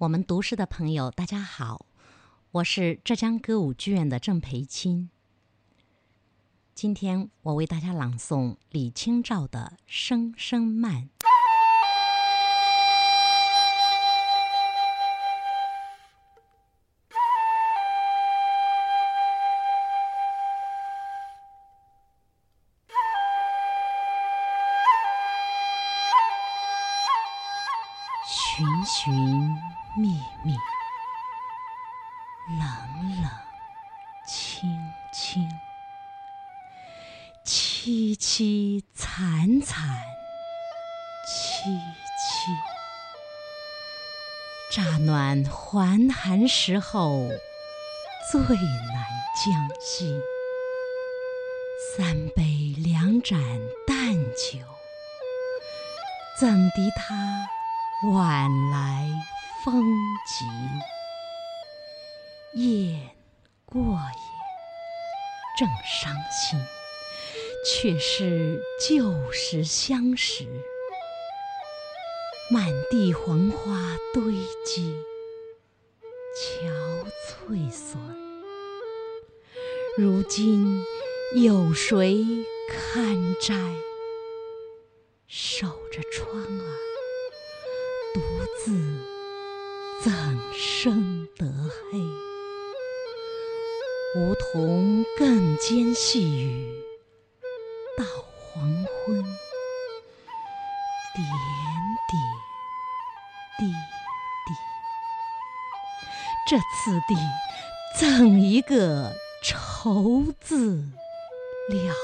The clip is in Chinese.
我们读诗的朋友，大家好，我是浙江歌舞剧院的郑培青。今天我为大家朗诵李清照的《声声慢》。寻寻秘密，冷冷清清，凄凄惨惨戚戚。乍暖还寒时候，最难将息。三杯两盏淡酒，怎敌他？晚来风急，雁过也，正伤心。却是旧时相识，满地黄花堆积，憔悴损。如今有谁堪摘？守着窗儿。独自怎生得黑？梧桐更兼细雨，到黄昏，点点滴滴。这次第，怎一个愁字了！